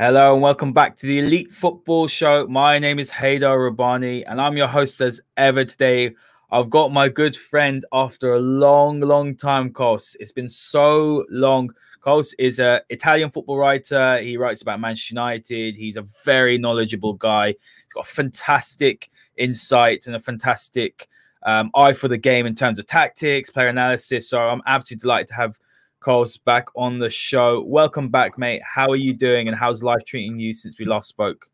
Hello and welcome back to the Elite Football Show. My name is Haider Rabbani and I'm your host as ever today. I've got my good friend after a long, long time, Kaus. It's been so long. Kaus is an Italian football writer. He writes about Manchester United. He's a very knowledgeable guy. He's got a fantastic insight and a fantastic um, eye for the game in terms of tactics, player analysis. So I'm absolutely delighted to have Kaus back on the show. Welcome back, mate. How are you doing and how's life treating you since we last spoke?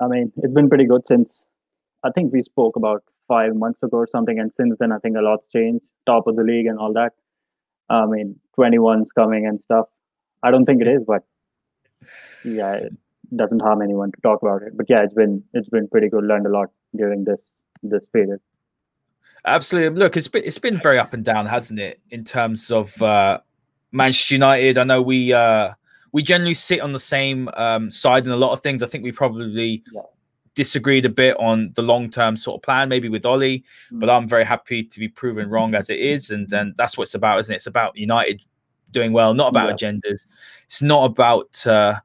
I mean, it's been pretty good since I think we spoke about five months ago or something. And since then, I think a lot's changed, top of the league and all that. I mean, 21's coming and stuff. I don't think it is, but yeah, it doesn't harm anyone to talk about it. But yeah, it's been it's been pretty good. Learned a lot during this this period. Absolutely. Look, it's been it's been very up and down, hasn't it? In terms of uh, Manchester United, I know we uh, we generally sit on the same um, side in a lot of things. I think we probably yeah. disagreed a bit on the long term sort of plan, maybe with Ole. Mm-hmm. But I'm very happy to be proven wrong as it is, and and that's what it's about, isn't it? It's about United doing well, not about yeah. agendas. It's not about uh,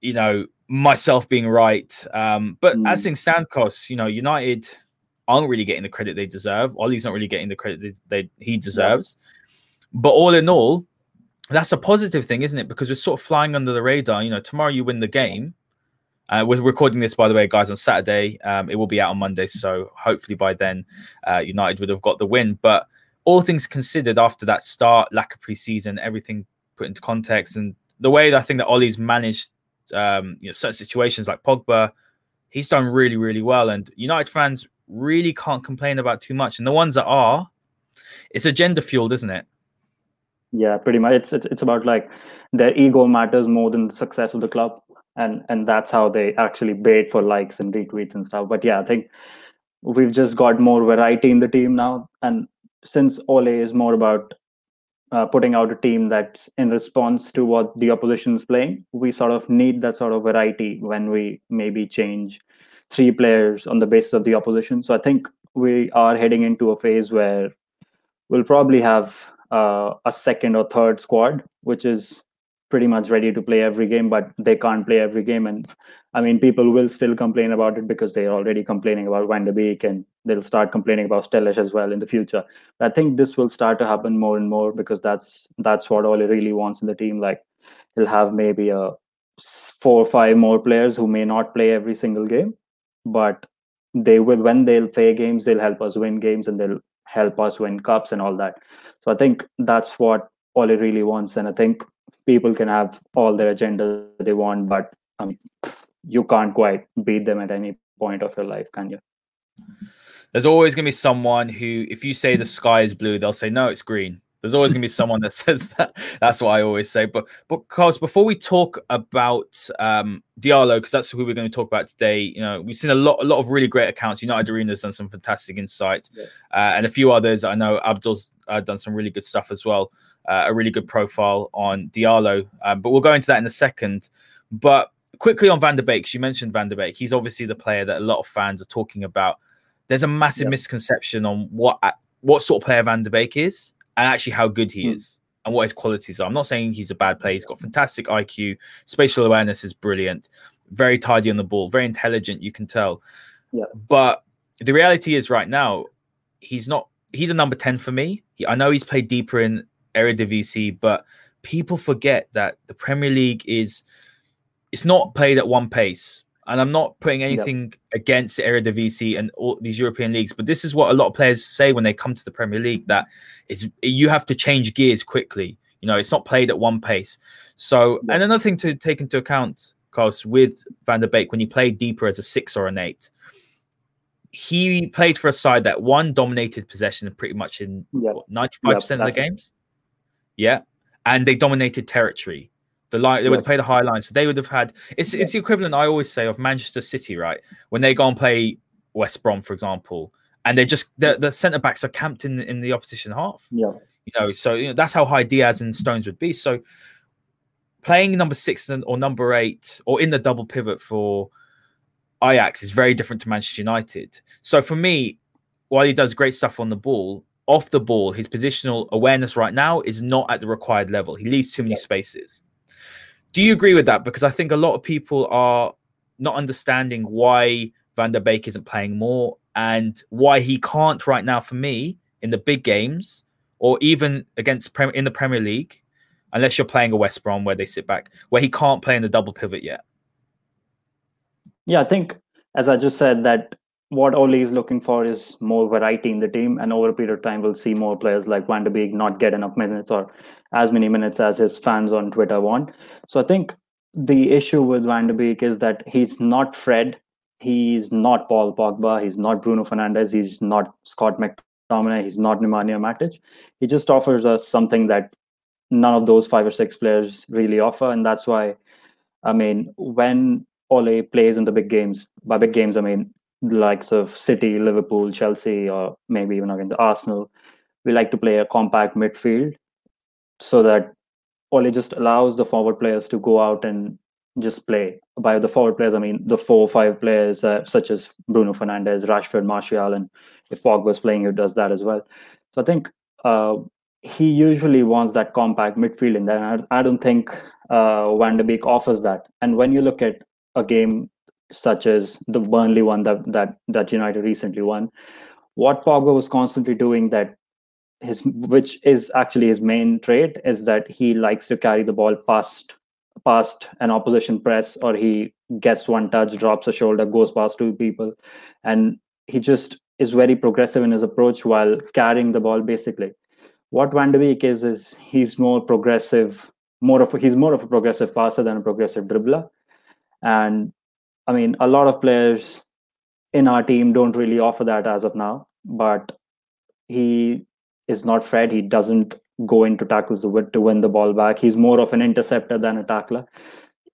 you know myself being right. Um, but mm. as things stand, Kaus, you know, United aren't really getting the credit they deserve. Ole's not really getting the credit they, they he deserves. Yeah. But all in all, that's a positive thing, isn't it? Because we're sort of flying under the radar. You know, tomorrow you win the game. Uh, we're recording this, by the way, guys, on Saturday. Um, it will be out on Monday, so hopefully by then, uh, United would have got the win. But all things considered, after that start, lack of preseason, everything put into context, and the way that I think that Ole's managed, um, you know, certain situations like Pogba, he's done really, really well. And United fans really can't complain about too much. And the ones that are, it's agenda fueled, isn't it? Yeah, pretty much. It's, it's it's about like their ego matters more than the success of the club, and and that's how they actually bait for likes and retweets and stuff. But yeah, I think we've just got more variety in the team now, and since Ole is more about uh, putting out a team that's in response to what the opposition is playing, we sort of need that sort of variety when we maybe change three players on the basis of the opposition. So I think we are heading into a phase where we'll probably have uh, a second or third squad, which is pretty much ready to play every game, but they can't play every game. And I mean, people will still complain about it because they're already complaining about Van de Beek and they'll start complaining about Telles as well in the future. But I think this will start to happen more and more because that's that's what Ole really wants in the team. Like he'll have maybe a four or five more players who may not play every single game, but they will when they'll play games they'll help us win games and they'll help us win cups and all that. So i think that's what Ole really wants. And i think people can have all their agenda they want but mean, you can't quite beat them at any point of your life can you? There's always going to be someone who if you say the sky is blue they'll say no it's green there's always going to be someone that says that. That's what I always say. But but because before we talk about um, Diallo, because that's who we're going to talk about today, you know, we've seen a lot, a lot of really great accounts. United Arena's done some fantastic insights, yeah. uh, and a few others. I know Abdul's uh, done some really good stuff as well. Uh, a really good profile on Diallo, um, but we'll go into that in a second. But quickly on Van der Beek, you mentioned Van der Beek. He's obviously the player that a lot of fans are talking about. There's a massive yeah. misconception on what what sort of player Van der Beek is and actually how good he mm. is and what his qualities are. I'm not saying he's a bad player. He's got fantastic IQ, spatial awareness is brilliant, very tidy on the ball, very intelligent. You can tell. Yeah. But the reality is, right now, he's not. He's a number ten for me. He, I know he's played deeper in Eredivisie, but people forget that the Premier League is. It's not played at one pace. And I'm not putting anything yep. against the Eredivisie and all these European leagues, but this is what a lot of players say when they come to the Premier League that is you have to change gears quickly. You know, it's not played at one pace. So, and another thing to take into account, Carlos, with Van der Beek, when he played deeper as a six or an eight, he played for a side that one dominated possession pretty much in yep. 95% of the games. Yeah. And they dominated territory. The line they would play the high line, so they would have had. It's it's the equivalent I always say of Manchester City, right? When they go and play West Brom, for example, and they're just the, the centre backs are camped in in the opposition half. Yeah, you know, so you know that's how high Dias and Stones would be. So playing number six or number eight or in the double pivot for Ajax is very different to Manchester United. So for me, while he does great stuff on the ball, off the ball, his positional awareness right now is not at the required level. He leaves too many yeah. spaces Do you agree with that? Because I think a lot of people are not understanding why Van der Beek isn't playing more and why he can't right now for me in the big games or even against in the Premier League, unless you're playing a West Brom where they sit back, where he can't play in the double pivot yet. Yeah, I think as I just said that what Ole is looking for is more variety in the team, and over a period of time, we'll see more players like Van der Beek not get enough minutes or as many minutes as his fans on Twitter want. So I think the issue with Van der Beek is that he's not Fred, he's not Paul Pogba, he's not Bruno Fernandes, he's not Scott McTominay, he's not Nemanja Matic. He just offers us something that none of those five or six players really offer, and that's why, I mean, when Ole plays in the big games, by big games I mean the likes of City, Liverpool, Chelsea, or maybe even against Arsenal, we like to play a compact midfield so that Ole just allows the forward players to go out and just play. By the forward players, I mean the four or five players uh, such as Bruno Fernandes, Rashford, Martial, and if Pogba's playing, he does that as well. So I think uh, he usually wants that compact midfield. And I, I don't think uh, Van der Beek offers that. And when you look at a game such as the Burnley one that that that United recently won, what Pogba was constantly doing that his which is actually his main trait is that he likes to carry the ball past past an opposition press or he gets one touch drops a shoulder goes past two people. And he just is very progressive in his approach while carrying the ball basically. What van de Beek is is he's more progressive more of a, he's more of a progressive passer than a progressive dribbler. And i mean a lot of players in our team don't really offer that as of now but he is not Fred. He doesn't go into tackles to win the ball back. He's more of an interceptor than a tackler.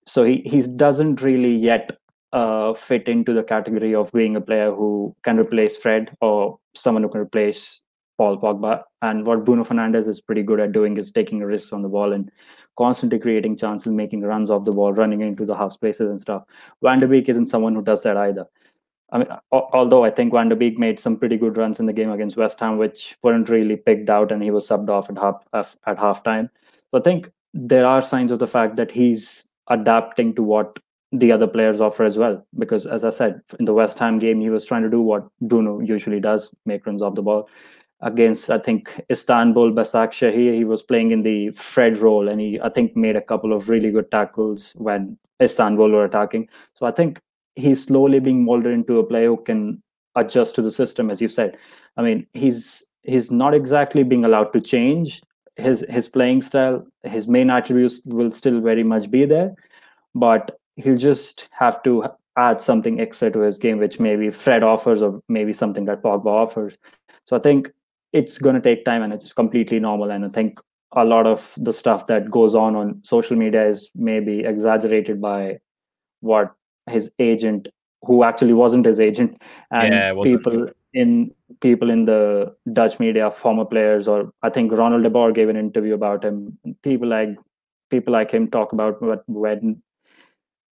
So he, he doesn't really yet uh, fit into the category of being a player who can replace Fred or someone who can replace Paul Pogba. And what Bruno Fernandes is pretty good at doing is taking risks on the ball and constantly creating chances, making runs off the ball, running into the half spaces and stuff. Van der Beek isn't someone who does that either. I mean, although I think Van der Beek made some pretty good runs in the game against West Ham, which weren't really picked out, and he was subbed off at half at halftime. So I think there are signs of the fact that he's adapting to what the other players offer as well. Because as I said, in the West Ham game, he was trying to do what Bruno usually does, make runs off the ball. Against I think Istanbul Başakşehir, he was playing in the Fred role, and he I think made a couple of really good tackles when Istanbul were attacking. So I think he's slowly being molded into a player who can adjust to the system, as you said. I mean, he's he's not exactly being allowed to change his his playing style. His main attributes will still very much be there, but he'll just have to add something extra to his game, which maybe Fred offers or maybe something that Pogba offers. So I think it's going to take time and it's completely normal. And I think a lot of the stuff that goes on on social media is maybe exaggerated by what his agent who actually wasn't his agent and yeah, people in people in the dutch media former players or i think ronald de boer gave an interview about him people like people like him talk about what when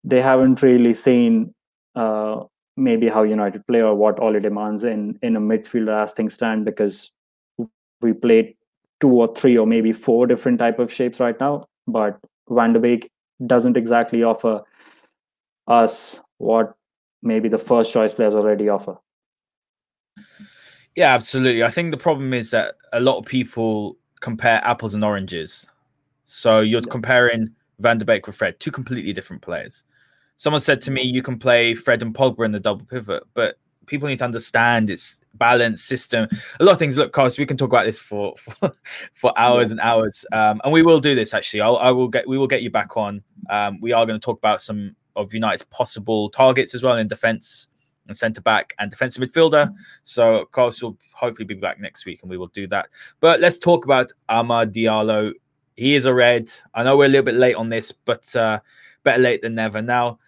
they haven't really seen uh, maybe how united play or what Ole demands in in a midfielder as things stand because we played two or three or maybe four different type of shapes right now but van der beek doesn't exactly offer us what maybe the first choice players already offer. Yeah, absolutely. I think the problem is that a lot of people compare apples and oranges. So you're yeah. comparing Van der Beek with Fred, two completely different players. Someone said to me, you can play Fred and Pogba in the double pivot, but people need to understand its balance system. A lot of things. Look, Carlos, we can talk about this for for, for hours yeah. and hours, um, and we will do this. Actually, I'll, I will get we will get you back on. Um, we are going to talk about some of United's possible targets as well in defence and centre back and defensive midfielder. So Carlos will hopefully be back next week and we will do that. But let's talk about Amad Diallo. He is a red. I know we're a little bit late on this, but uh, better late than never. Now,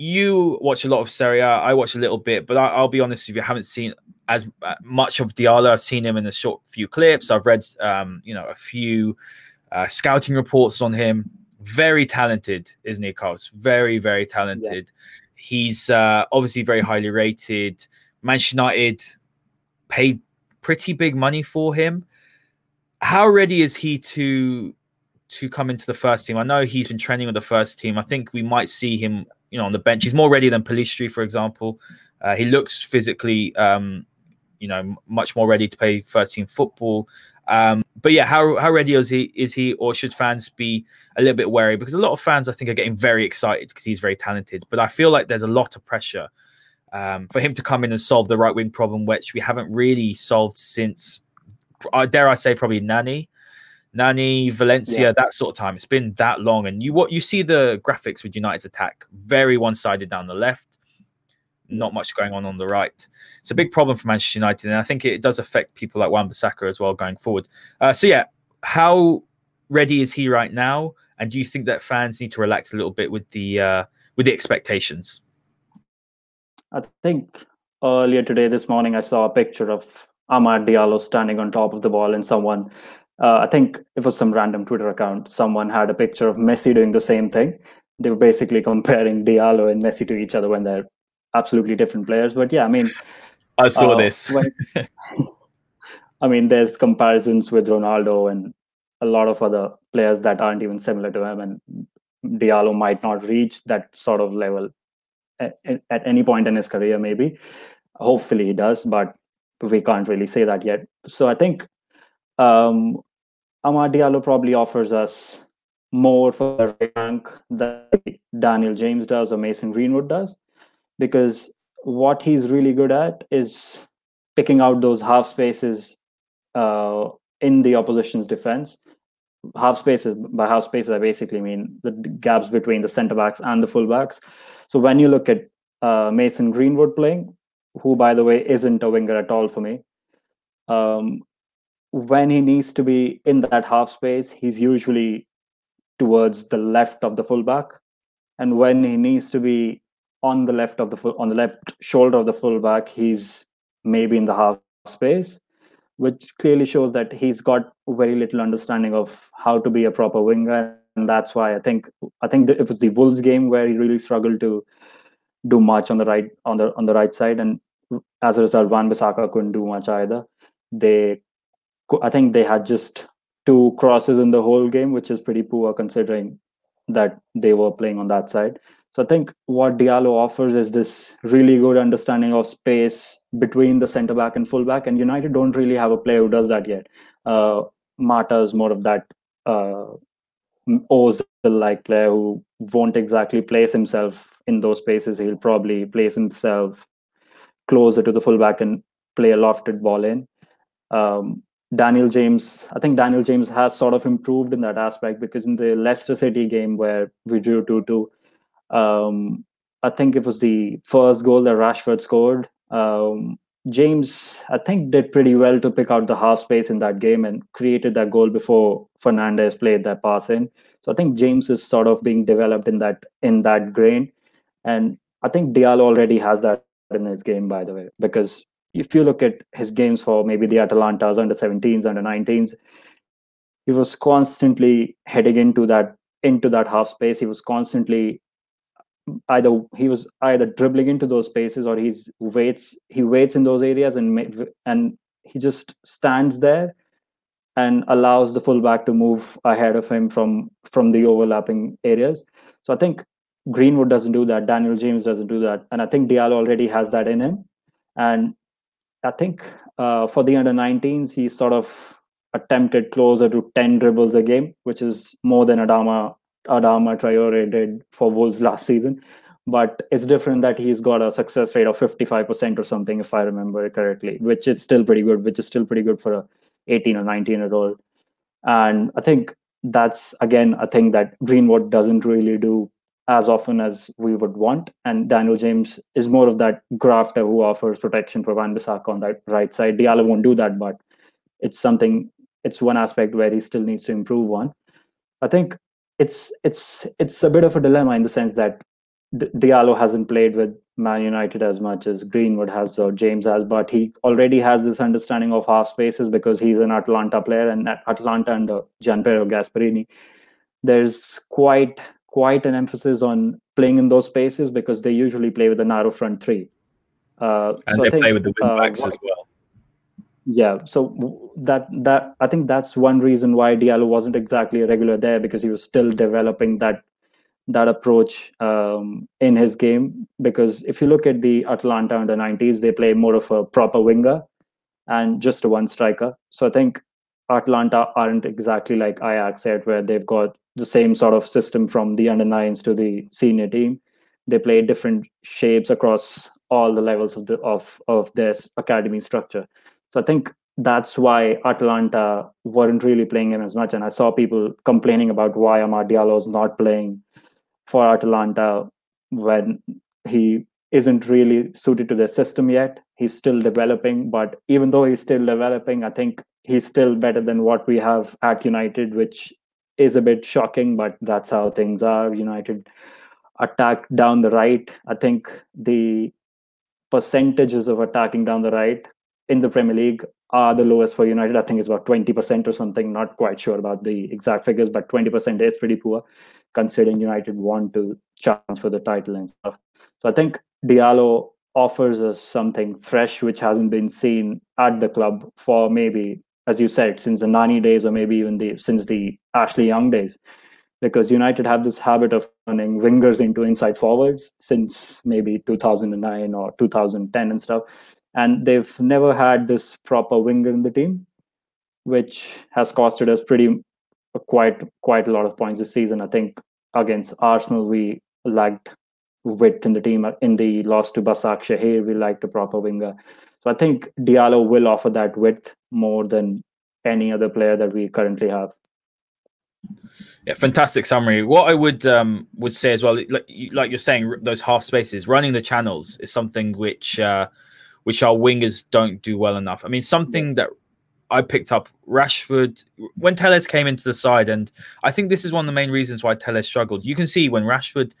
you watch a lot of Serie A. I watch a little bit, but I, will be honest with you, I haven't seen as uh, much of Diallo. I've seen him in a short few clips. I've read, um, you know, a few uh, scouting reports on him very talented, isn't he, Carlos? Very, very talented. Yeah. He's uh, obviously very highly rated. Manchester United paid pretty big money for him. How ready is he to to come into the first team? I know he's been training with the first team. I think we might see him, you know, on the bench. He's more ready than Pellistri, for example. Uh, he looks physically, um, you know, much more ready to play first team football. Um, but yeah, how how ready is he? Is he, or should fans be a little bit wary? Because a lot of fans, I think, are getting very excited because he's very talented. But I feel like there's a lot of pressure um, for him to come in and solve the right wing problem, which we haven't really solved since, uh, dare I say, probably Nani. Nani, Valencia, yeah. that sort of time. It's been that long, and you what you see the graphics with United's attack very one-sided down the left, not much going on on the right. It's a big problem for Manchester United, and I think it does affect people like Wan-Bissaka as well going forward. Uh, so yeah, how ready is he right now? And do you think that fans need to relax a little bit with the uh, with the expectations? I think earlier today, this morning, I saw a picture of Amad Diallo standing on top of the ball, and someone, uh, I think it was some random Twitter account, someone had a picture of Messi doing the same thing. They were basically comparing Diallo and Messi to each other when they're absolutely different players. But yeah, I mean, I saw uh, this. when, I mean, there's comparisons with Ronaldo and a lot of other players that aren't even similar to him, and Diallo might not reach that sort of level at, at any point in his career, maybe. Hopefully, he does, but we can't really say that yet. So I think um, Amad Diallo probably offers us more for the rank than Daniel James does or Mason Greenwood does, because what he's really good at is picking out those half spaces uh, in the opposition's defense. Half spaces by half spaces, I basically mean the gaps between the centre backs and the full backs. So when you look at uh, Mason Greenwood playing, who by the way isn't a winger at all for me, um, when he needs to be in that half space, he's usually towards the left of the fullback, and when he needs to be on the left of the full, on the left shoulder of the fullback, he's maybe in the half space which clearly shows that he's got very little understanding of how to be a proper winger. And that's why i think i think it was the wolves game where he really struggled to do much on the right on the on the right side. And as a result Wan-Bissaka couldn't do much either. They i think they had just two crosses in the whole game which is pretty poor considering that they were playing on that side so I think what Diallo offers is this really good understanding of space between the centre back and full back. And United don't really have a player who does that yet. Uh, Mata is more of that uh, Ozil like player who won't exactly place himself in those spaces. He'll probably place himself closer to the fullback and play a lofted ball in. Um, Daniel James, I think Daniel James has sort of improved in that aspect because in the Leicester City game where we drew 2 2, um, I think it was the first goal that Rashford scored. Um, James, I think, did pretty well to pick out the half space in that game and created that goal before Fernandes played that pass in. So I think James is sort of being developed in that in that grain, and I think Diallo already has that in his game, by the way, because if you look at his games for maybe the Atalanta's under 17s, under 19s, he was constantly heading into that into that half space. He was constantly either he was either dribbling into those spaces or he's waits he waits in those areas and and he just stands there and allows the fullback to move ahead of him from from the overlapping areas. So i think greenwood doesn't do that. Daniel james doesn't do that. And i think diallo already has that in him. And i think uh, for the under 19s he sort of attempted closer to 10 dribbles a game which is more than adama Adama Traore did for Wolves last season. But it's different that he's got a success rate of 55% or something, if I remember correctly, which is still pretty good, which is still pretty good for a 18 or 19 year old. And I think that's again a thing that Greenwood doesn't really do as often as we would want. And Daniel James is more of that grafter who offers protection for Wan-Bissaka on that right side. Diallo won't do that, but it's something. It's one aspect where he still needs to improve on. I think it's it's it's a bit of a dilemma in the sense that D- Diallo hasn't played with Man United as much as Greenwood has or James has, but he already has this understanding of half spaces because he's an Atalanta player, and at Atalanta under Gianpiero Gasperini, there's quite quite an emphasis on playing in those spaces because they usually play with a narrow front three. Uh, and so they think, play with the wing backs uh, as well. Yeah, so that that I think that's one reason why Diallo wasn't exactly a regular there because he was still developing that that approach um, in his game. Because if you look at the Atalanta in the 90s, they play more of a proper winger and just a one striker. So I think Atalanta aren't exactly like Ajax said, where they've got the same sort of system from the under nines to the senior team. They play different shapes across all the levels of the of of their academy structure. So I think that's why Atalanta weren't really playing him as much. And I saw people complaining about why Amad Diallo is not playing for Atalanta when he isn't really suited to their system yet. He's still developing, but even though he's still developing, I think he's still better than what we have at United, which is a bit shocking, but that's how things are. United attack down the right. I think the percentages of attacking down the right in the Premier League are the lowest for United. I think it's about 20% or something. Not quite sure about the exact figures, but 20% is pretty poor considering United want to chance for the title and stuff. So I think Diallo offers us something fresh which hasn't been seen at the club for maybe as you said since the nani days or maybe even the since the ashley young days because united have this habit of turning wingers into inside forwards since maybe 2009 or 2010 and stuff and they've never had this proper winger in the team which has costed us pretty quite quite a lot of points this season i think against arsenal we lacked width in the team. In the loss to Başakşehir, we lacked a proper winger. So I think Diallo will offer that width more than any other player that we currently have. Yeah, fantastic summary. What I would um, would say as well, like, like you're saying, those half spaces, running the channels is something which uh, which our wingers don't do well enough. I mean, something that I picked up Rashford when Telles came into the side, and I think this is one of the main reasons why Telles struggled. You can see when Rashford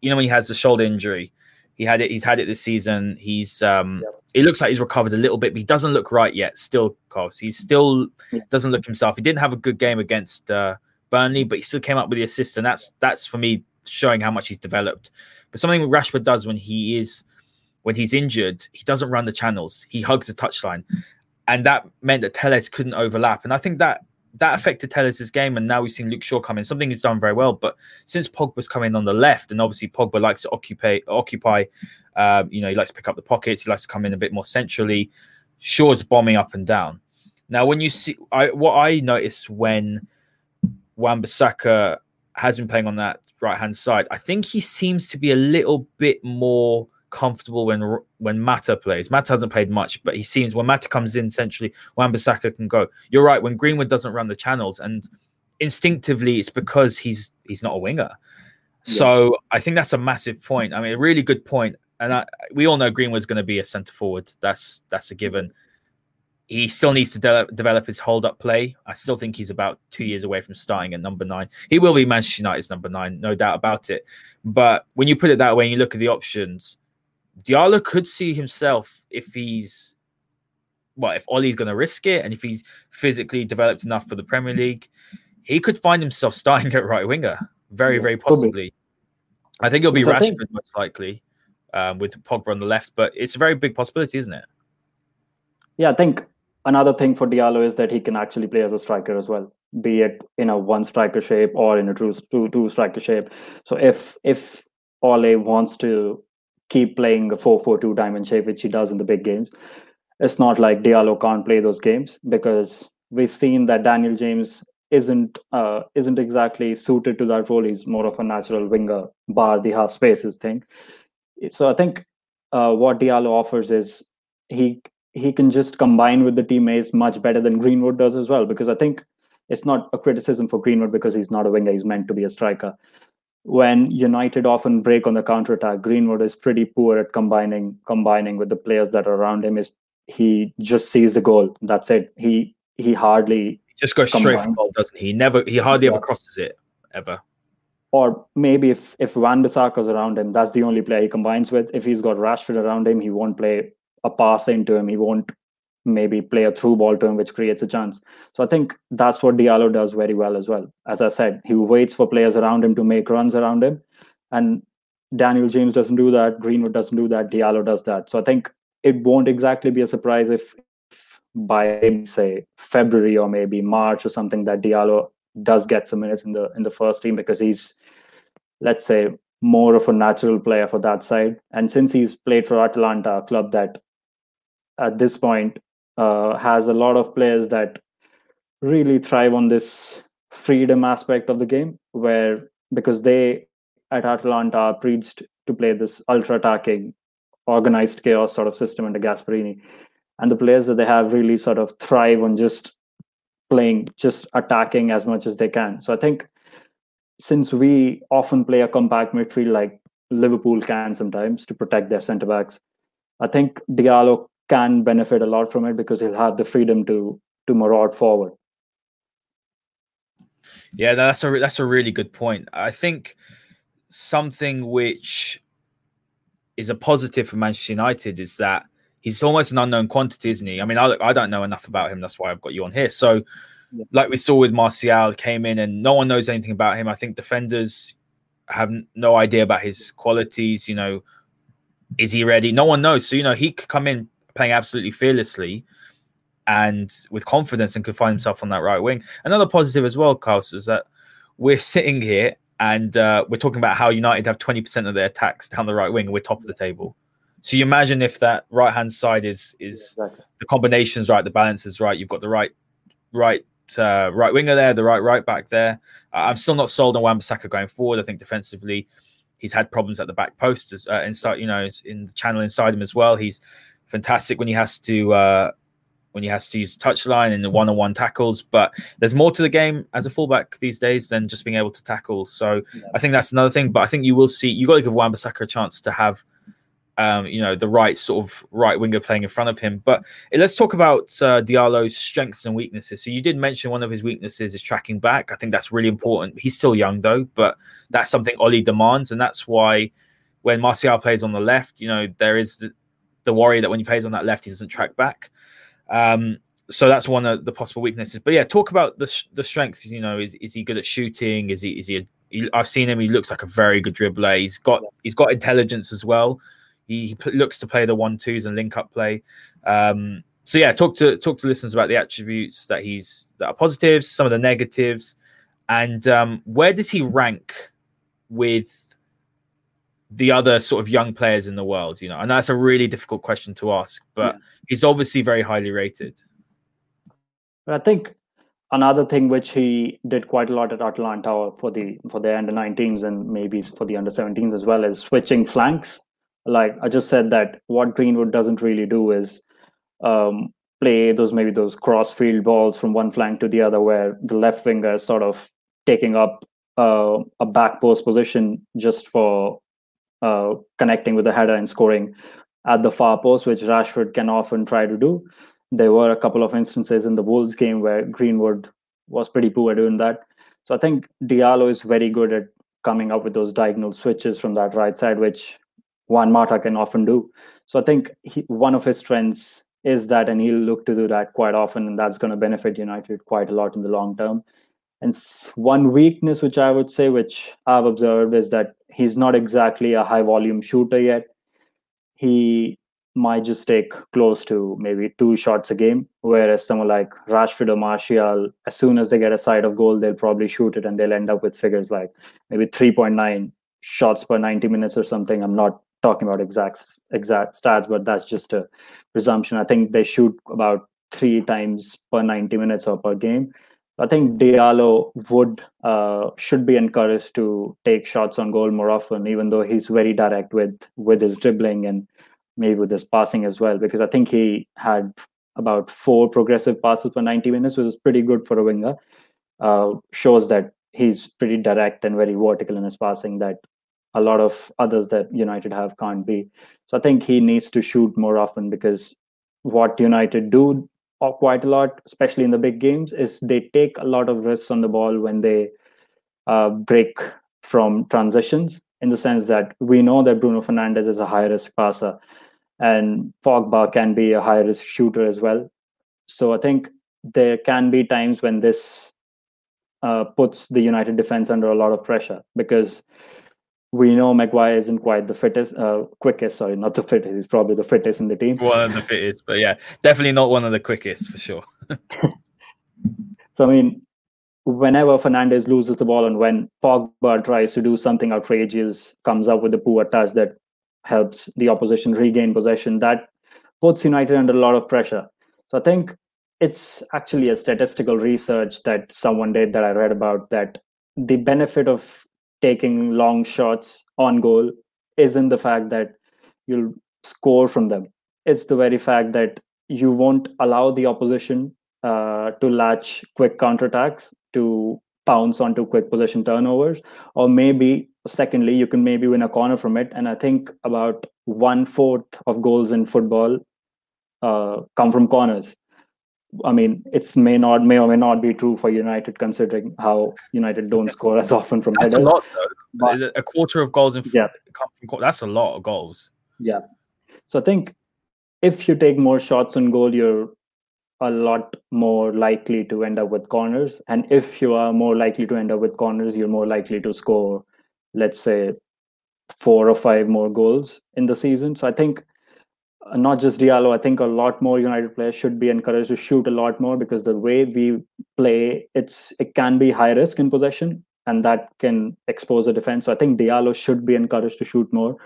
you know when he has the shoulder injury, he had it. He's had it this season. He's um, looks like he's recovered a little bit, but he doesn't look right yet. Still, Kaus. He still doesn't look himself. He didn't have a good game against uh, Burnley, but he still came up with the assist, and that's that's for me showing how much he's developed. But something Rashford does when he is when he's injured, he doesn't run the channels. He hugs the touchline, and that meant that Telles couldn't overlap. And I think that that affected Telles' game, and now we've seen Luke Shaw come in. Something he's done very well, but since Pogba's coming on the left, and obviously Pogba likes to occupy, occupy, uh, you know, he likes to pick up the pockets. He likes to come in a bit more centrally. Shaw's bombing up and down. Now, when you see, I what I noticed when Wan-Bissaka has been playing on that right hand side, I think he seems to be a little bit more comfortable when when Mata plays. Mata hasn't played much, but he seems when Mata comes in centrally, Wan-Bissaka can go. You're right. When Greenwood doesn't run the channels, and instinctively, it's because he's he's not a winger. Yeah. So I think that's a massive point. I mean, a really good point. And I, we all know Greenwood's going to be a centre forward. That's that's a given. He still needs to de- develop his hold up play. I still think he's about two years away from starting at number nine. He will be Manchester United's number nine, no doubt about it. But when you put it that way and you look at the options, Diallo could see himself if he's well, if Ole's going to risk it and if he's physically developed enough for the Premier League, he could find himself starting at right winger. Very, very possibly. I think it'll be Rashford think... most likely um, with Pogba on the left, but it's a very big possibility, isn't it? Yeah, I think another thing for Diallo is that he can actually play as a striker as well, be it in a one striker shape or in a two two, two striker shape. So if if Ole wants to keep playing a 4-4-2 diamond shape, which he does in the big games. It's not like Diallo can't play those games because we've seen that Daniel James isn't uh, isn't exactly suited to that role. He's more of a natural winger, bar the half spaces thing. So I think uh, what Diallo offers is he he can just combine with the teammates much better than Greenwood does as well. Because I think it's not a criticism for Greenwood because he's not a winger; he's meant to be a striker when United often break on the counter attack, Greenwood is pretty poor at combining combining with the players that are around him. Is he just sees the goal? That's it. He he hardly he just goes combines. straight for goal, doesn't he? Never he hardly yeah. ever crosses it ever. Or maybe if if Wan-Bissaka is around him, that's the only player he combines with. If he's got Rashford around him, he won't play a pass into him. He won't maybe play a through ball to him, which creates a chance. So I think that's what Diallo does very well as well. As I said, he waits for players around him to make runs around him. And Daniel James doesn't do that. Greenwood doesn't do that. Diallo does that. So I think it won't exactly be a surprise if by say February or maybe March or something that Diallo does get some minutes in the in the first team because he's let's say more of a natural player for that side. And since he's played for Atalanta, a club that at this point uh, has a lot of players that really thrive on this freedom aspect of the game, where because they at Atalanta are preached to play this ultra attacking, organized chaos sort of system under Gasperini. And the players that they have really sort of thrive on just playing, just attacking as much as they can. So I think since we often play a compact midfield like Liverpool can sometimes to protect their centre backs, I think Diallo can benefit a lot from it because he'll have the freedom to to maraud forward. Yeah, that's a that's a really good point. I think something which is a positive for Manchester United is that he's almost an unknown quantity, isn't he? I mean, I, I don't know enough about him. That's why I've got you on here. So, yeah. like we saw with Martial, came in and no one knows anything about him. I think defenders have no idea about his qualities. You know, is he ready? No one knows. So, you know, he could come in playing absolutely fearlessly and with confidence and could find himself on that right wing. Another positive as well, Carlos, is that we're sitting here and uh, we're talking about how United have 20% of their attacks down the right wing and we're top of the table. So you imagine if that right hand side is is yeah, exactly. the combinations right, the balance is right. You've got the right right uh, right winger there, the right right back there. Uh, I'm still not sold on Wan-Bissaka going forward. I think defensively, he's had problems at the back post, as, uh, inside you know in the channel inside him as well. He's fantastic when he has to uh, when he has to use touchline and the one-on-one tackles. But there's more to the game as a fullback these days than just being able to tackle. So yeah. I think that's another thing. But I think you will see you got to give Wan-Bissaka a chance to have. Um, you know the right sort of right winger playing in front of him. But let's talk about uh, Diallo's strengths and weaknesses. So you did mention one of his weaknesses is tracking back. I think that's really important. He's still young though, but that's something Ole demands, and that's why when Martial plays on the left, you know there is the, the worry that when he plays on that left, he doesn't track back. Um, so that's one of the possible weaknesses. But yeah, talk about the the strengths. You know, is, is he good at shooting? Is he is he, a, he? I've seen him. He looks like a very good dribbler. He's got he's got intelligence as well. He, he looks to play the one twos and link up play. Um, so yeah, talk to talk to listeners about the attributes that he's that are positives, some of the negatives, and um, where does he rank with the other sort of young players in the world? You know, and that's a really difficult question to ask, but yeah. he's obviously very highly rated. But I think another thing which he did quite a lot at Atalanta for the for the under 19s and maybe for the under 17s as well is switching flanks. Like I just said that what Greenwood doesn't really do is um, play those maybe those cross field balls from one flank to the other where the left winger is sort of taking up uh, a back post position just for uh, connecting with the header and scoring at the far post, which Rashford can often try to do. There were a couple of instances in the Wolves game where Greenwood was pretty poor at doing that. So I think Diallo is very good at coming up with those diagonal switches from that right side, which Juan Mata can often do. So I think he, one of his strengths is that, and he'll look to do that quite often, and that's going to benefit United quite a lot in the long term. And one weakness, which I would say, which I've observed, is that he's not exactly a high volume shooter yet. He might just take close to maybe two shots a game, whereas someone like Rashford or Martial, as soon as they get a side of goal, they'll probably shoot it and they'll end up with figures like maybe 3.9 shots per 90 minutes or something. I'm not talking about exact exact stats, but that's just a presumption. I think they shoot about three times per 90 minutes or per game. I think Diallo would uh, should be encouraged to take shots on goal more often, even though he's very direct with with his dribbling and maybe with his passing as well. Because I think he had about four progressive passes for 90 minutes, which is pretty good for a winger. Uh, shows that he's pretty direct and very vertical in his passing that a lot of others that United have can't be. So I think he needs to shoot more often because what United do quite a lot, especially in the big games, is they take a lot of risks on the ball when they uh, break from transitions. In the sense that we know that Bruno Fernandes is a high risk passer, and Pogba can be a high risk shooter as well. So I think there can be times when this uh, puts the United defense under a lot of pressure because we know Maguire isn't quite the fittest, uh, quickest. Sorry, not the fittest. He's probably the fittest in the team. One of the fittest, but yeah, definitely not one of the quickest for sure. so I mean, whenever Fernandes loses the ball and when Pogba tries to do something outrageous, comes up with a poor touch that helps the opposition regain possession, that puts United under a lot of pressure. So I think it's actually a statistical research that someone did that I read about that the benefit of taking long shots on goal isn't the fact that you'll score from them. It's the very fact that you won't allow the opposition uh, to latch quick counterattacks to pounce onto quick possession turnovers or maybe secondly you can maybe win a corner from it and i think about one fourth of goals in football uh, come from corners i mean it's may not may or may not be true for united considering how united don't score as often from that's headers. a lot though. But, a quarter of goals in yeah. that's a lot of goals yeah so i think if you take more shots on goal you're a lot more likely to end up with corners. And if you are more likely to end up with corners, you're more likely to score, let's say, four or five more goals in the season. So I think not just Diallo, I think a lot more United players should be encouraged to shoot a lot more because the way we play, it's it can be high risk in possession and that can expose the defense. So I think Diallo should be encouraged to shoot more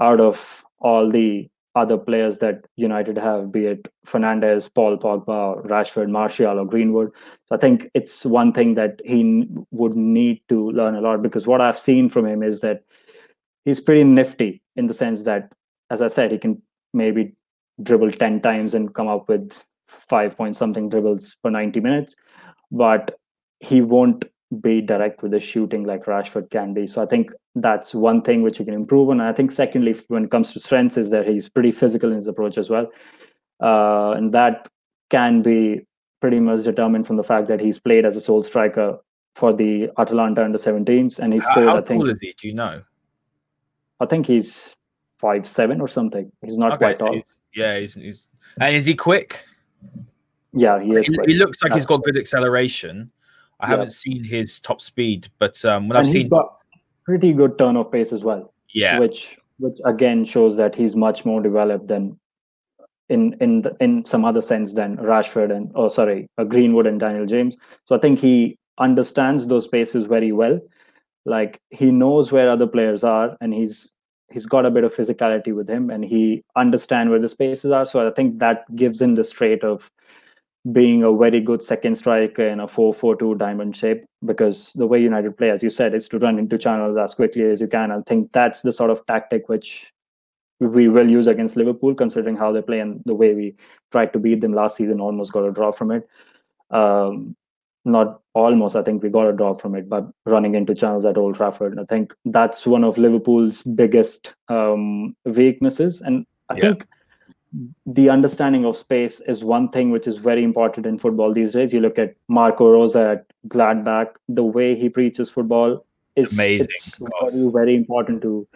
out of all the other players that United have, be it Fernandes, Paul Pogba, Rashford, Martial, or Greenwood. So I think it's one thing that he would need to learn a lot because what I've seen from him is that he's pretty nifty in the sense that, as I said, he can maybe dribble 10 times and come up with five point something dribbles for 90 minutes, but he won't be direct with the shooting like Rashford can be. So I think that's one thing which you can improve on. And I think secondly, when it comes to strengths, is that he's pretty physical in his approach as well, uh, and that can be pretty much determined from the fact that he's played as a sole striker for the Atalanta under 17s, and he scored. How I think, tall is he? Do you know? I think he's five seven or something. He's not okay, quite so tall. He's, yeah, he's, he's and is he quick? Yeah, he is. He, he looks like That's he's got good acceleration. I Yeah. haven't seen his top speed, but um, when and I've seen, pretty good turn of pace as well. yeah, which which again shows that he's much more developed than in in the, in some other sense than Rashford and oh sorry uh, Greenwood and Daniel James. So I think he understands those spaces very well. Like he knows where other players are, and he's he's got a bit of physicality with him, and he understands where the spaces are. So I think that gives him the trait of being a very good second striker in a 4-4-2 diamond shape because the way United play, as you said, is to run into channels as quickly as you can. I think that's the sort of tactic which we will use against Liverpool, considering how they play and the way we tried to beat them last season, almost got a draw from it. Um, not almost, I think we got a draw from it, but running into channels at Old Trafford. I think that's one of Liverpool's biggest um, weaknesses. And I Yeah. think the understanding of space is one thing which is very important in football these days. You look at Marco Rose at Gladbach, the way he preaches football is Amazing, It's of course. very, very important to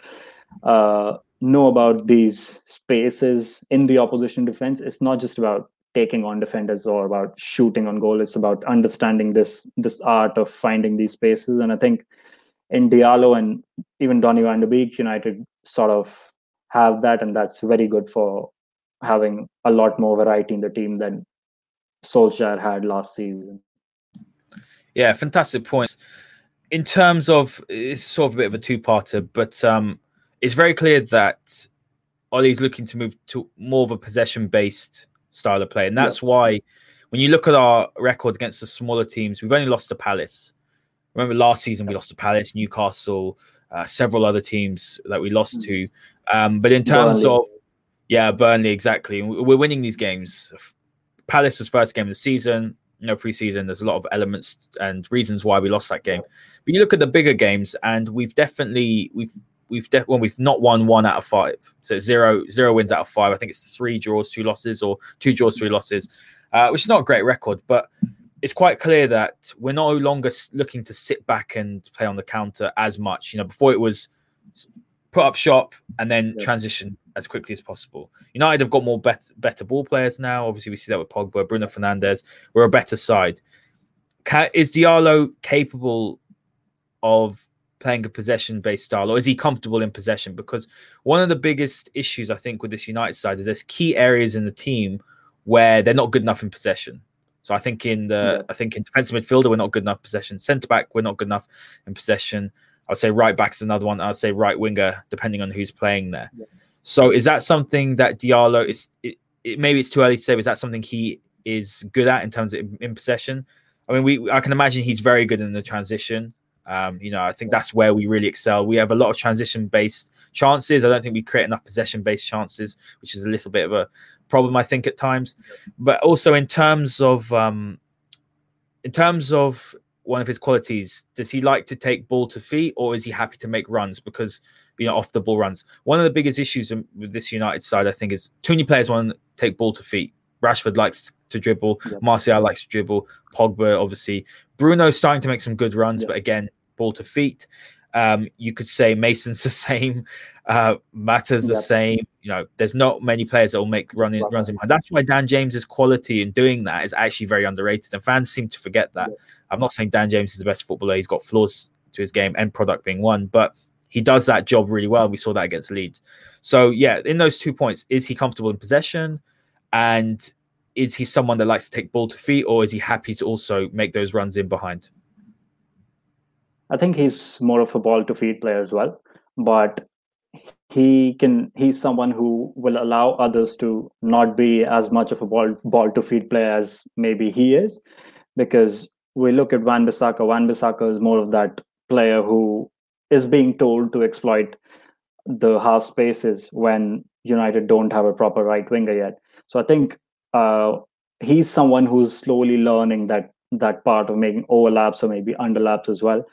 uh, know about these spaces in the opposition defense. It's not just about taking on defenders or about shooting on goal. It's about understanding this this art of finding these spaces. And I think in Diallo and even Donny van de Beek, United sort of have that, and that's very good for having a lot more variety in the team than Solskjaer had last season. yeah, fantastic points. In terms of it's sort of a bit of a two-parter, but um, it's very clear that Ole's looking to move to more of a possession-based style of play, and that's why when you look at our record against the smaller teams, we've only lost to Palace. Remember last season we lost to Palace, Newcastle, uh, several other teams that we lost to. Um, but in terms Burnley. of yeah, Burnley exactly, we- we're winning these games. Palace was first game of the season. You know, preseason. There's a lot of elements and reasons why we lost that game. But you look at the bigger games, and we've definitely we've we've de- well, we've not won one out of five. So zero zero wins out of five. I think it's three draws, two losses, or two draws, three losses, uh, which is not a great record. But it's quite clear that we're no longer looking to sit back and play on the counter as much. You know, before it was put up shop and then Yeah. transition as quickly as possible. United have got more bet- better ball players now. Obviously, we see that with Pogba, Bruno Fernandes. We're a better side. Ca is Diallo capable of playing a possession based style, or is he comfortable in possession? Because one of the biggest issues I think with this United side is there's key areas in the team where they're not good enough in possession. So I think in the yeah. I think in defensive midfielder we're not good enough in possession. Centre back we're not good enough in possession. I'd say right back is another one. I'd say right winger depending on who's playing there. Yeah. So is that something that Diallo is? It, it, maybe it's too early to say. But is that something he is good at in terms of in, in possession? I mean, we I can imagine he's very good in the transition. Um, you know, I think that's where we really excel. We have a lot of transition based chances. I don't think we create enough possession based chances, which is a little bit of a problem, I think, at times. But also in terms of um, in terms of one of his qualities, does he like to take ball to feet, or is he happy to make runs because you know off the ball runs? One of the biggest issues with this United side, I think, is too many players want to take ball to feet. Rashford likes to dribble. Yeah. Martial likes to dribble. Pogba, obviously. Bruno's starting to make some good runs, yeah. but again, ball to feet. Um, you could say Mason's the same, uh, Mata's the same. You know, there's not many players that will make run in, runs in behind. That's why Dan James's quality in doing that is actually very underrated, and fans seem to forget that. Yeah. I'm not saying Dan James is the best footballer; he's got flaws to his game, end product being one, but he does that job really well. We saw that against Leeds. So yeah, in those two points, is he comfortable in possession, and is he someone that likes to take ball to feet, or is he happy to also make those runs in behind? I think he's more of a ball to feet player as well, but he can he's someone who will allow others to not be as much of a ball ball to feet player as maybe he is, because we look at Wan-Bissaka. Van Bissaka is more of that player who is being told to exploit the half spaces when United don't have a proper right winger yet. So I think uh, he's someone who's slowly learning that that part of making overlaps or maybe underlaps as well.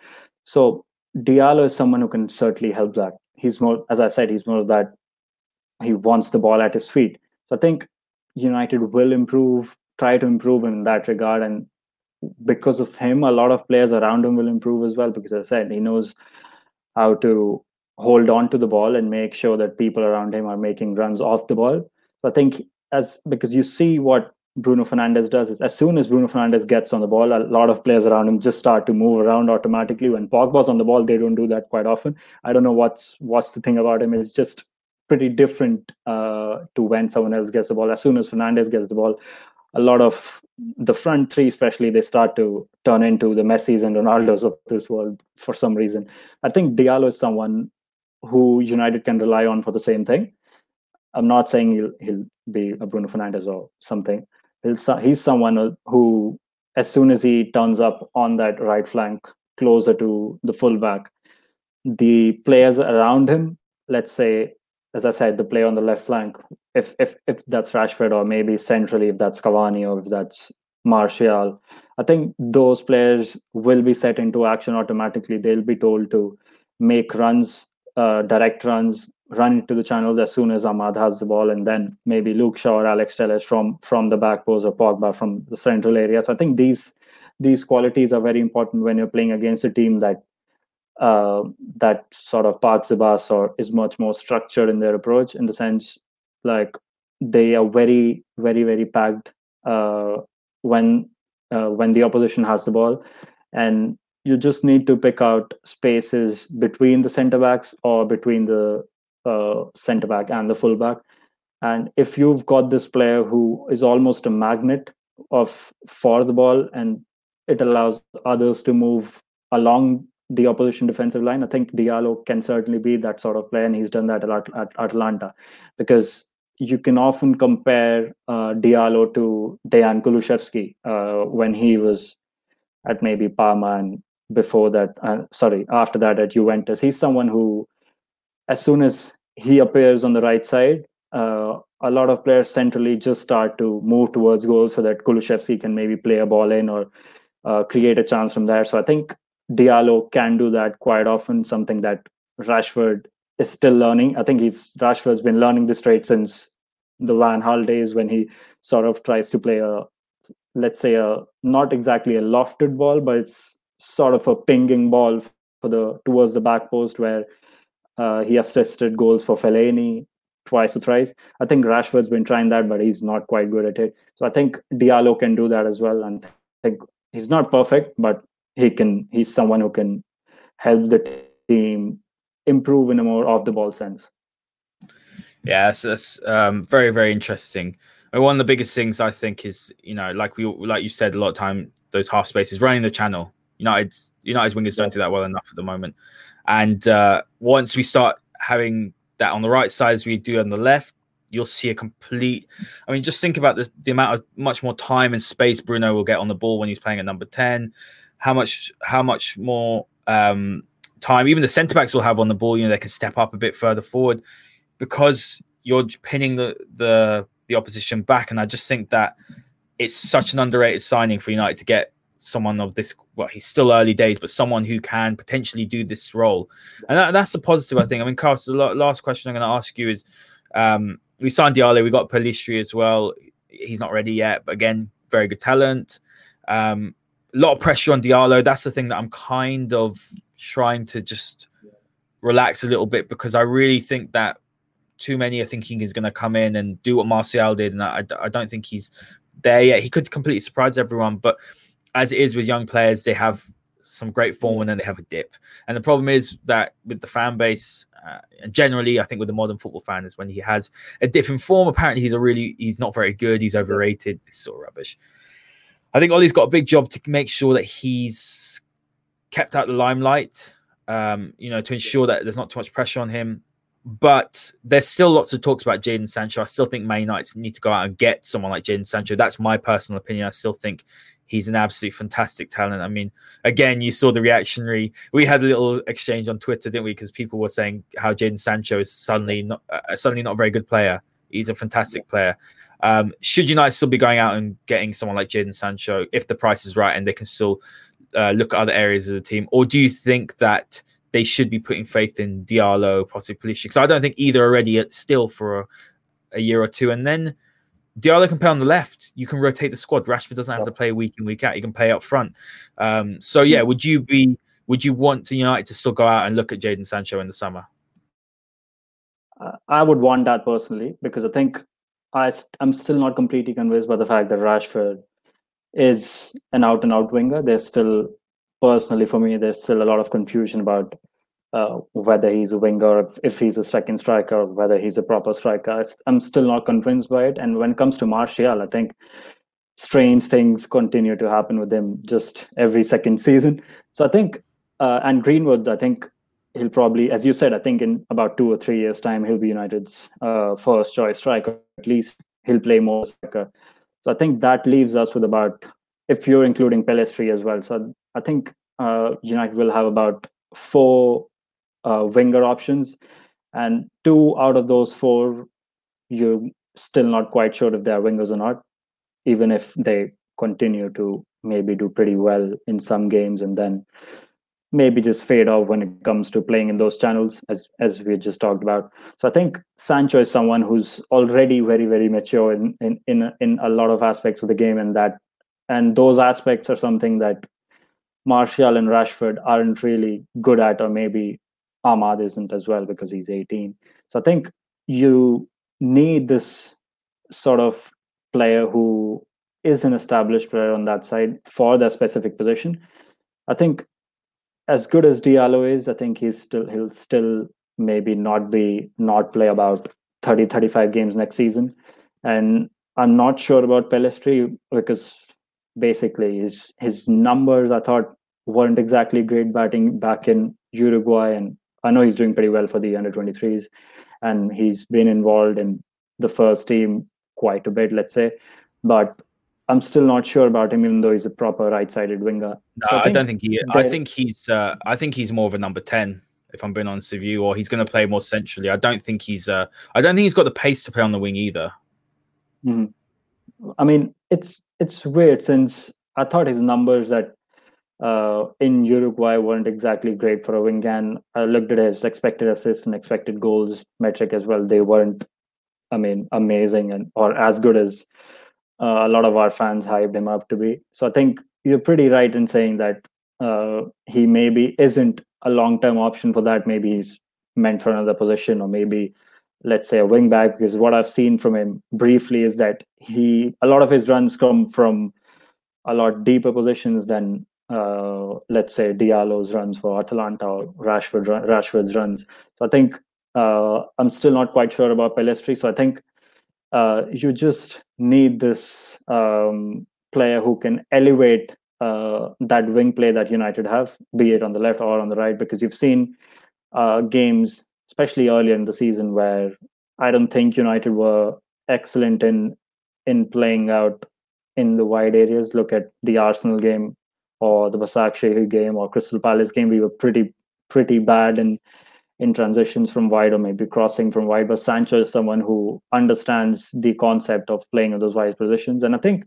So Diallo is someone who can certainly help that. He's more, as I said, he's more of that. He wants the ball at his feet. So I think United will improve, try to improve in that regard, and because of him, a lot of players around him will improve as well. Because as I said, he knows how to hold on to the ball and make sure that people around him are making runs off the ball. So I think as because you see what Bruno Fernandes does is as soon as Bruno Fernandes gets on the ball, a lot of players around him just start to move around automatically. When Pogba's on the ball, they don't do that quite often. I don't know what's what's the thing about him. It's just pretty different uh, to when someone else gets the ball. As soon as Fernandes gets the ball, a lot of the front three, especially, they start to turn into the Messis and Ronaldos of this world for some reason. I think Diallo is someone who United can rely on for the same thing. I'm not saying he'll he'll be a Bruno Fernandes or something. He's someone who, as soon as he turns up on that right flank, closer to the fullback, the players around him, let's say, as I said, the player on the left flank, if if if that's Rashford or maybe centrally if that's Cavani or if that's Martial, I think those players will be set into action automatically. They'll be told to make runs, uh, direct runs, run into the channels as soon as Amad has the ball, and then maybe Luke Shaw or Alex Telles from from the back post or Pogba from the central area. So I think these these qualities are very important when you're playing against a team that uh, that sort of parks the bus or is much more structured in their approach. In the sense, like they are very very very packed uh, when uh, when the opposition has the ball, and you just need to pick out spaces between the center backs or between the uh, centre back and the fullback. And if you've got this player who is almost a magnet of for the ball and it allows others to move along the opposition defensive line, I think Diallo can certainly be that sort of player, and he's done that a lot at Atalanta because you can often compare uh, Diallo to Dejan Kulusevski uh, when he was at maybe Parma and before that, uh, sorry, after that at Juventus. He's someone who as soon as he appears on the right side, uh, a lot of players centrally just start to move towards goal so that Kulusevski can maybe play a ball in or uh, create a chance from there. So I think Diallo can do that quite often, something that Rashford is still learning. I think he's Rashford's been learning this trait since the Van Gaal days when he sort of tries to play a, let's say a not exactly a lofted ball, but it's sort of a pinging ball for the towards the back post where uh, he assisted goals for Fellaini twice or thrice. I think Rashford's been trying that, but he's not quite good at it. So I think Diallo can do that as well. And I think he's not perfect, but he can. He's someone who can help the team improve in a more off the ball sense. Yeah, it's um, very very interesting. And one of the biggest things I think is you know like we like you said a lot of time those half spaces running the channel. United's United's wingers don't do that well enough at the moment. And uh, once we start having that on the right side as we do on the left, you'll see a complete. I mean, just think about the, the amount of much more time and space Bruno will get on the ball when he's playing at number ten. How much how much more um, time even the centre backs will have on the ball. You know, they can step up a bit further forward because you're pinning the the the opposition back. And I just think that it's such an underrated signing for United to get someone of this. Well, he's still early days, but someone who can potentially do this role, and that, that's a positive. I think. I mean, Kaus. So the last question I'm going to ask you is: um, we signed Diallo, we got Pellistri as well. He's not ready yet, but again, very good talent. Um, a lot of pressure on Diallo. That's the thing that I'm kind of trying to just relax a little bit because I really think that too many are thinking he's going to come in and do what Martial did, and I, I don't think he's there yet. He could completely surprise everyone, but as it is with young players, they have some great form and then they have a dip. And the problem is that with the fan base, uh, and generally, I think with the modern football fan is when he has a dip in form. Apparently, he's a really he's not very good. He's overrated. This sort of rubbish. I think Ole's got a big job to make sure that he's kept out the limelight. Um, you know, to ensure that there's not too much pressure on him. But there's still lots of talks about Jadon Sancho. I still think Man United need to go out and get someone like Jadon Sancho. That's my personal opinion. I still think he's an absolutely fantastic talent. I mean, again, you saw the reactionary. We had a little exchange on Twitter, didn't we? Because people were saying how Jadon Sancho is suddenly not uh, suddenly not a very good player. He's a fantastic player. Um, should United still be going out and getting someone like Jadon Sancho if the price is right and they can still uh, look at other areas of the team, or do you think that they should be putting faith in Diallo, possibly? Because I don't think either are ready yet still for a, a year or two, and then Diallo can play on the left. You can rotate the squad. Rashford doesn't have to play week in week out. He can play up front. Um, so yeah, would you be? Would you want to United to still go out and look at Jadon Sancho in the summer? Uh, I would want that personally because I think I st- I'm still not completely convinced by the fact that Rashford is an out and out winger. There's still personally for me, there's still a lot of confusion about uh, whether he's a winger, if, he's a second striker, whether he's a proper striker. I'm still not convinced by it. And when it comes to Martial, I think strange things continue to happen with him just every second season. So I think, uh, and Greenwood, I think he'll probably, as you said, I think in about two or three years' time, he'll be United's uh, first choice striker. At least he'll play more striker. So I think that leaves us with about, if you're including Pellistri as well. So I think uh, United will have about four uh, winger options, and two out of those four, you're still not quite sure if they're wingers or not, even if they continue to maybe do pretty well in some games and then maybe just fade off when it comes to playing in those channels as as we just talked about. So i think sancho is someone who's already very very mature in in in, in a lot of aspects of the game and that and those aspects are something that martial and rashford aren't really good at or maybe Amad isn't as well because he's 18. So I think you need this sort of player who is an established player on that side for that specific position. I think as good as Diallo is, I think he's still he'll still maybe not be not play about 30 35 games next season. And I'm not sure about Pellistri because basically his his numbers I thought weren't exactly great batting back in Uruguay and I know he's doing pretty well for the under 23s, and he's been involved in the first team quite a bit, let's say. But I'm still not sure about him, even though he's a proper right-sided winger. No, so I, I, don't think he. I think he's. Uh, I think he's more of a number ten, if I'm being honest with you, or he's going to play more centrally. I don't think he's. Uh, I don't think he's got the pace to play on the wing either. Mm-hmm. I mean, it's it's weird since I thought his numbers at uh, in Uruguay weren't exactly great for a wing. And I looked at his expected assists and expected goals metric as well. They weren't, I mean, amazing and or as good as uh, a lot of our fans hyped him up to be. So I think you're pretty right in saying that uh, he maybe isn't a long-term option for that. Maybe he's meant for another position, or maybe let's say a wing back. Because what I've seen from him briefly is that he a lot of his runs come from a lot deeper positions than uh, let's say Diallo's runs for Atalanta or Rashford Rashford's runs. So I think uh, I'm still not quite sure about Pellistri. So I think uh, you just need this um, player who can elevate uh, that wing play that United have, be it on the left or on the right, because you've seen uh, games, especially earlier in the season, where I don't think United were excellent in in playing out in the wide areas. Look at the Arsenal game or the Basak game or Crystal Palace game. We were pretty pretty bad in in transitions from wide or maybe crossing from wide. But Sancho is someone who understands the concept of playing in those wide positions, and I think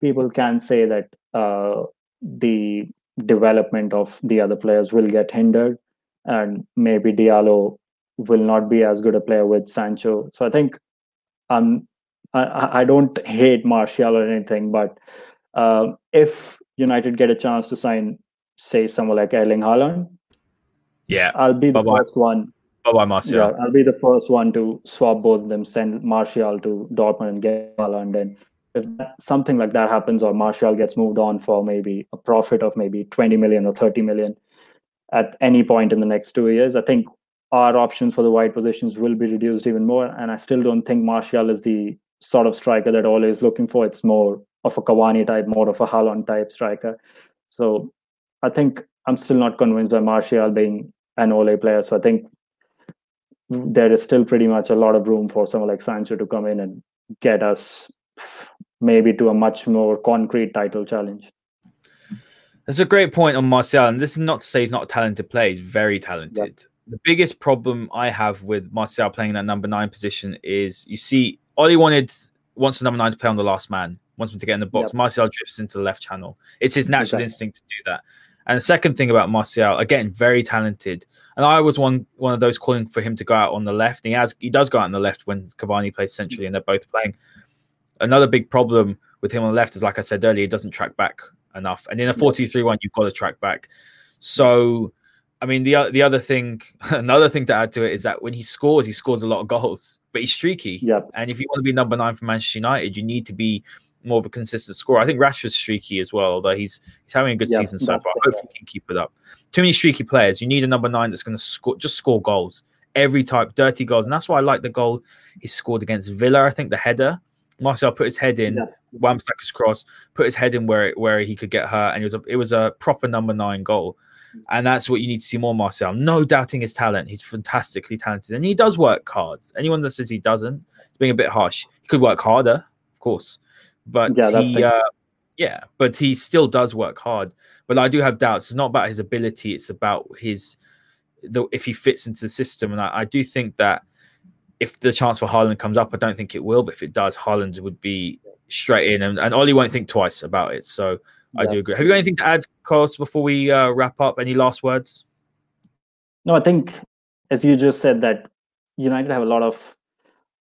people can say that uh, the development of the other players will get hindered, and maybe Diallo will not be as good a player with Sancho. So I think um, I, I don't hate Martial or anything, but uh, if United get a chance to sign, say, someone like Erling Haaland, yeah, I'll be the Bye-bye. first one. Bye bye, Martial. Yeah, I'll be the first one to swap both of them, send Martial to Dortmund and get Haaland. And if that, something like that happens, or Martial gets moved on for maybe a profit of maybe 20 million or 30 million at any point in the next two years, I think our options for the wide positions will be reduced even more. And I still don't think Martial is the sort of striker that Ole is looking for. It's more of a Cavani type, more of a Haaland type striker. So I think I'm still not convinced by Martial being an Ole player. So I think there is still pretty much a lot of room for someone like Sancho to come in and get us maybe to a much more concrete title challenge. That's a great point on Martial, and this is not to say he's not a talented player. He's very talented. Yep. The biggest problem I have with Martial playing that number nine position is you see, Ole wanted wants the number nine to play on the last man, wants him to get in the box. Yep. Martial drifts into the left channel. It's his natural exactly. instinct to do that. And the second thing about Martial, again, very talented. And I was one one of those calling for him to go out on the left. And he has he does go out on the left when Cavani plays centrally and they're both playing. Another big problem with him on the left is like I said earlier, he doesn't track back enough. And in a 4-2-3-1, you've got to track back. So I mean, the the other thing, another thing to add to it is that when he scores, he scores a lot of goals, but he's streaky. Yep. And if you want to be number nine for Manchester United, you need to be more of a consistent scorer. I think Rashford's streaky as well, although he's he's having a good yep, season so far. Hopefully, he can keep it up. Too many streaky players. You need a number nine that's going to score, just score goals every type, dirty goals, and that's why I like the goal he scored against Villa. I think the header. Martial put his head in, yeah. Wan-Bissaka's cross, put his head in where where he could get her, and it was a it was a proper number nine goal. And that's what you need to see more, Martial. No doubting his talent. He's fantastically talented. And he does work hard. Anyone that says he doesn't is being a bit harsh. He could work harder, of course. But yeah, he, uh, yeah, but he still does work hard. But I do have doubts. It's not about his ability, it's about his the if he fits into the system. And I, I do think that if the chance for Haaland comes up, I don't think it will, but if it does, Haaland would be straight in and, and Ole won't think twice about it. So I do agree. Have you got anything to add, Kaus, before we uh, wrap up? Any last words? No, I think as you just said that United have a lot of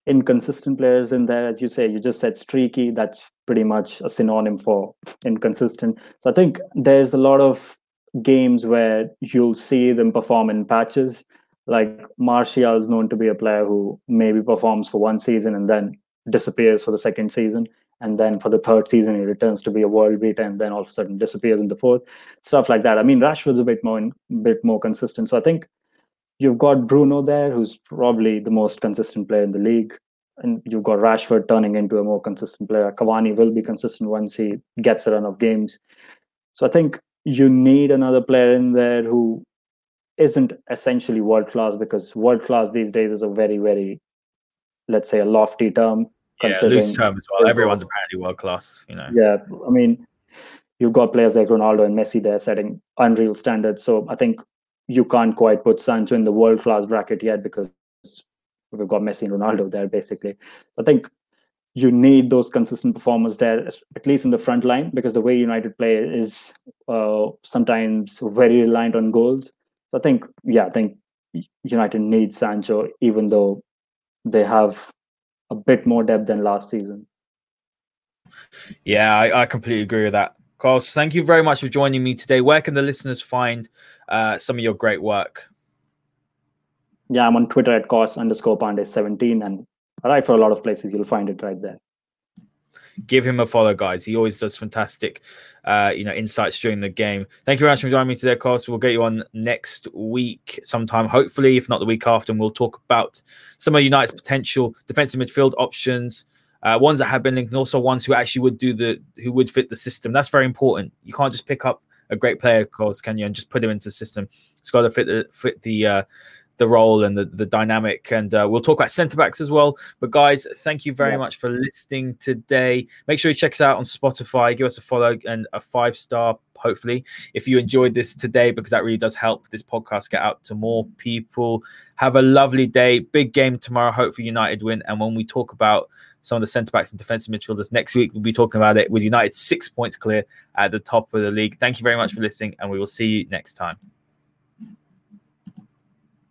inconsistent players in there. As you say, you just said streaky. That's pretty much a synonym for inconsistent. So I think there's a lot of games where you'll see them perform in patches. Like Martial is known to be a player who maybe performs for one season and then disappears for the second season and then for the third season he returns to be a world beater and then all of a sudden disappears in the fourth stuff like that i mean rashford's a bit more in, bit more consistent so i think you've got bruno there who's probably the most consistent player in the league and you've got rashford turning into a more consistent player cavani will be consistent once he gets a run of games so i think you need another player in there who isn't essentially world class because world class these days is a very very let's say a lofty term yeah, loose term as well. Everyone's apparently world class, you know. Yeah, I mean, you've got players like Ronaldo and Messi there setting unreal standards. So I think you can't quite put Sancho in the world class bracket yet because we've got Messi and Ronaldo there basically. I think you need those consistent performers there, at least in the front line, because the way United play is uh, sometimes very reliant on goals. So I think, yeah, I think United needs Sancho, even though they have a bit more depth than last season. Yeah, I, I completely agree with that. Kaus, thank you very much for joining me today. Where can the listeners find uh, some of your great work? Yeah, I'm on Twitter at kaus underscore pandey 17 and I write for a lot of places. You'll find it right there. Give him a follow, guys. He always does fantastic, uh, you know, insights during the game. Thank you very much for joining me today, Kaus. We'll get you on next week sometime, hopefully, if not the week after, and we'll talk about some of United's potential defensive midfield options. Uh, ones that have been linked, and also ones who actually would do the who would fit the system. That's very important. You can't just pick up a great player, of course, can you, and just put him into the system. It's got to fit the fit the uh, the role and the, the dynamic. And uh, we'll talk about centre backs as well. But guys, thank you very yeah. much for listening today. Make sure you check us out on Spotify. Give us a follow and a five star, hopefully, if you enjoyed this today, because that really does help this podcast get out to more people. Have a lovely day. Big game tomorrow. Hopefully, United win. And when we talk about some of the centre backs and defensive midfielders next week, we'll be talking about it with United six points clear at the top of the league. Thank you very much for listening, and we will see you next time.